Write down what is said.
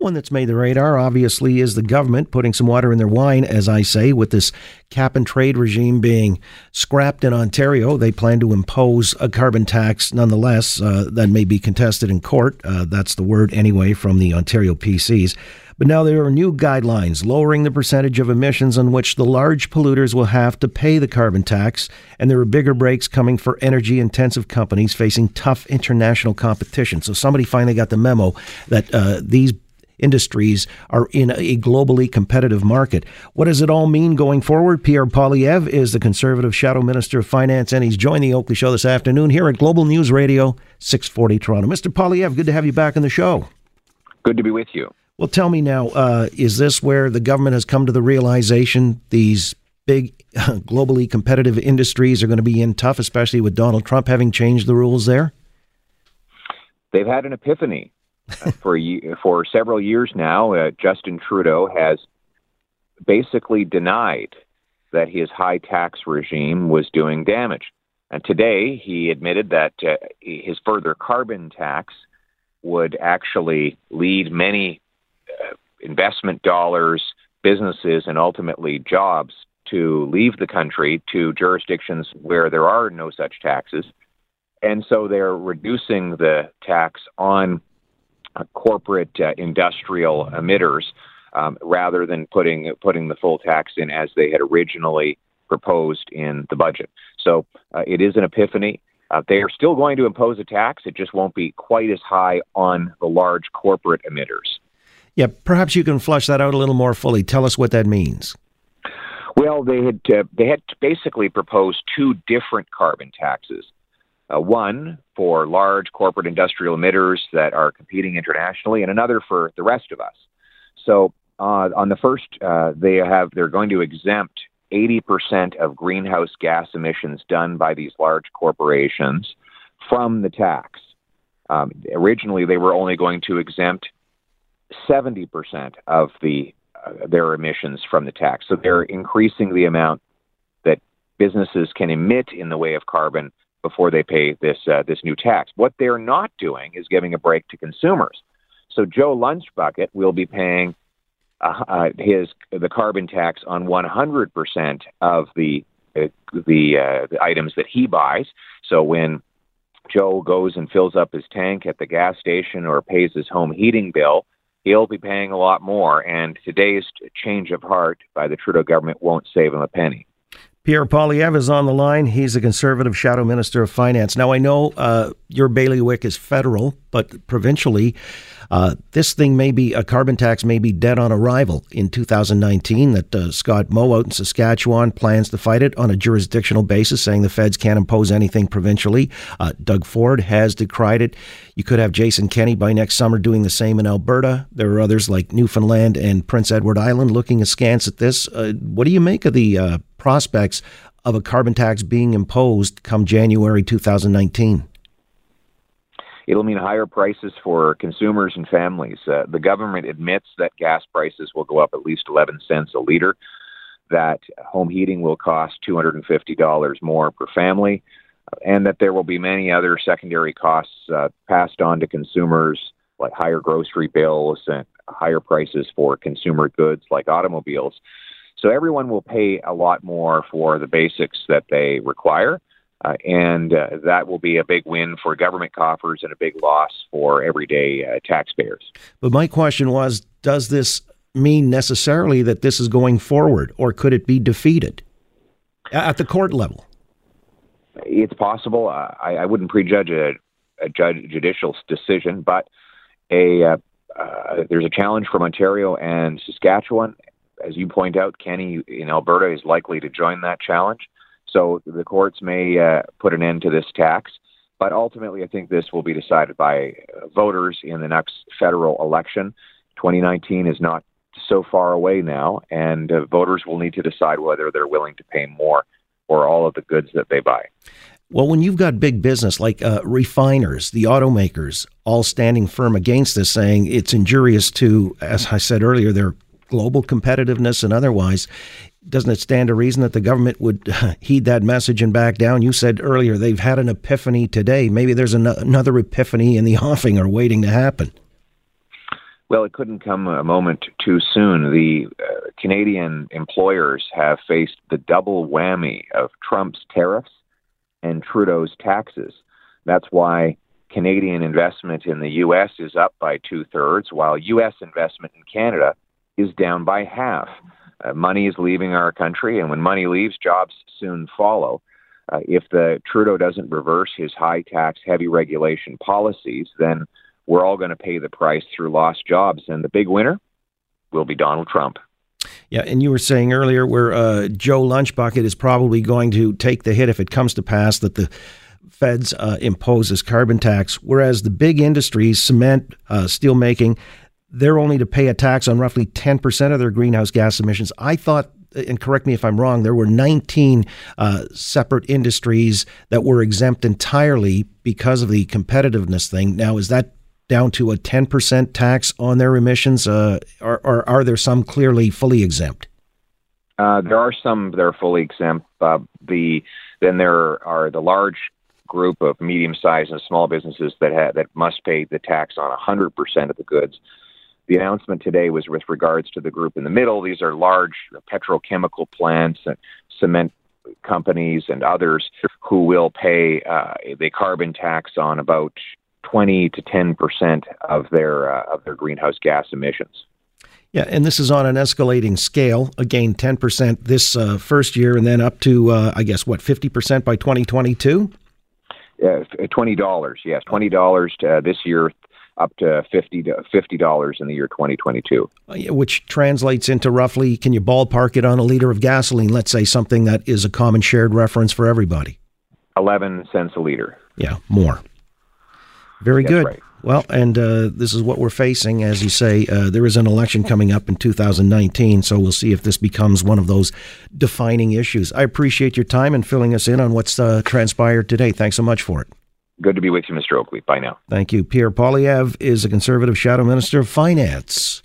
One that's made the radar, obviously, is the government putting some water in their wine, as I say, with this cap and trade regime being scrapped in Ontario. They plan to impose a carbon tax nonetheless uh, that may be contested in court. Uh, that's the word, anyway, from the Ontario PCs. But now there are new guidelines lowering the percentage of emissions on which the large polluters will have to pay the carbon tax, and there are bigger breaks coming for energy intensive companies facing tough international competition. So somebody finally got the memo that uh, these industries are in a globally competitive market. What does it all mean going forward? Pierre Poilievre is the Conservative Shadow Minister of Finance, and he's joined the Oakley Show this afternoon here at Global News Radio, 640 Toronto. Mr. Poilievre, good to have you back on the show. Good to be with you. Well, tell me now, uh, is this where the government has come to the realization these big, globally competitive industries are going to be in tough, especially with Donald Trump having changed the rules there? They've had an epiphany. Uh, for for several years now, uh, Justin Trudeau has basically denied that his high tax regime was doing damage. And today he admitted that uh, his further carbon tax would actually lead many uh, investment dollars, businesses, and ultimately jobs to leave the country to jurisdictions where there are no such taxes. And so they're reducing the tax on corporate uh, industrial emitters um, rather than putting putting the full tax in as they had originally proposed in the budget. So uh, it is an epiphany. Uh, they are still going to impose a tax. It just won't be quite as high on the large corporate emitters. Yeah, perhaps you can flush that out a little more fully. Tell us what that means. Well, they had uh, they had basically proposed two different carbon taxes. Uh, one for large corporate industrial emitters that are competing internationally, and another for the rest of us. So uh, on the first, uh, they have they're going to exempt 80% of greenhouse gas emissions done by these large corporations from the tax. Um, originally, they were only going to exempt 70% of the uh, their emissions from the tax. So they're increasing the amount that businesses can emit in the way of carbon before they pay this uh, this new tax. What they're not doing is giving a break to consumers. So Joe Lunchbucket will be paying uh, uh, his the carbon tax on 100% of the uh, the, uh, the items that he buys. So when Joe goes and fills up his tank at the gas station or pays his home heating bill, he'll be paying a lot more. And today's change of heart by the Trudeau government won't save him a penny. Pierre Poilievre is on the line. He's a conservative shadow minister of finance. Now, I know uh, your bailiwick is federal, but provincially, uh, this thing may be a carbon tax may be dead on arrival in 2019. That uh, Scott Moe out in Saskatchewan plans to fight it on a jurisdictional basis, saying the feds can't impose anything provincially. Uh, Doug Ford has decried it. You could have Jason Kenney by next summer doing the same in Alberta. There are others like Newfoundland and Prince Edward Island looking askance at this. Uh, what do you make of the uh, prospects of a carbon tax being imposed come January 2019? It'll mean higher prices for consumers and families. Uh, the government admits that gas prices will go up at least 11 cents a liter, that home heating will cost $250 more per family, and that there will be many other secondary costs uh, passed on to consumers, like higher grocery bills and higher prices for consumer goods like automobiles. So everyone will pay a lot more for the basics that they require. Uh, and uh, that will be a big win for government coffers and a big loss for everyday uh, taxpayers. But my question was Does this mean necessarily that this is going forward, or could it be defeated at the court level? It's possible. Uh, I, I, wouldn't prejudge a, a judge, judicial decision, but a uh, uh, there's a challenge from Ontario and Saskatchewan. As you point out, Kenney in Alberta is likely to join that challenge. So the courts may uh, put an end to this tax, but ultimately, I think this will be decided by voters in the next federal election. 2019 is not so far away now, and uh, voters will need to decide whether they're willing to pay more for all of the goods that they buy. Well, when you've got big business like uh, refiners, the automakers, all standing firm against this, saying it's injurious to, as I said earlier, their global competitiveness and otherwise, doesn't it stand to reason that the government would heed that message and back down? You said earlier they've had an epiphany today. Maybe there's an- another epiphany in the offing or waiting to happen. Well, it couldn't come a moment too soon. The uh, Canadian employers have faced the double whammy of Trump's tariffs and Trudeau's taxes. That's why Canadian investment in the U.S. is up by two thirds, while U.S. investment in Canada is down by half. Uh, money is leaving our country, and when money leaves, jobs soon follow. Uh, if the Trudeau doesn't reverse his high tax, heavy regulation policies, then we're all going to pay the price through lost jobs, and the big winner will be Donald Trump. Yeah, and you were saying earlier where uh, Joe Lunchbucket is probably going to take the hit if it comes to pass that the feds uh, impose this carbon tax, whereas the big industries, cement, uh, steel making, they're only to pay a tax on roughly 10% of their greenhouse gas emissions. I thought, and correct me if I'm wrong, there were 19 uh, separate industries that were exempt entirely because of the competitiveness thing. Now, is that down to a 10% tax on their emissions, uh, or, or, are there some clearly fully exempt? Uh, there are some that are fully exempt. Uh, the then there are the large group of medium-sized and small businesses that ha- that must pay the tax on 100% of the goods. The announcement today was with regards to the group in the middle. These are large petrochemical plants and cement companies and others who will pay uh, the carbon tax on about 20 to 10 percent of their uh, of their greenhouse gas emissions. Yeah, and this is on an escalating scale. Again, 10 percent this uh, first year, and then up to uh, I guess what 50 percent by 2022. Uh, twenty dollars, yes, twenty dollars uh, this year, up to fifty fifty dollars in the year 2022, uh, which translates into roughly. Can you ballpark it on a liter of gasoline? Let's say something that is a common shared reference for everybody. Eleven cents a liter. Yeah, more. Very That's good. Right. Well, and uh, this is what we're facing. As you say, uh, there is an election coming up in 2019, so we'll see if this becomes one of those defining issues. I appreciate your time and filling us in on what's uh, transpired today. Thanks so much for it. Good to be with you, Mr. Oakley. Bye now. Thank you. Pierre Poilievre is a conservative shadow minister of finance.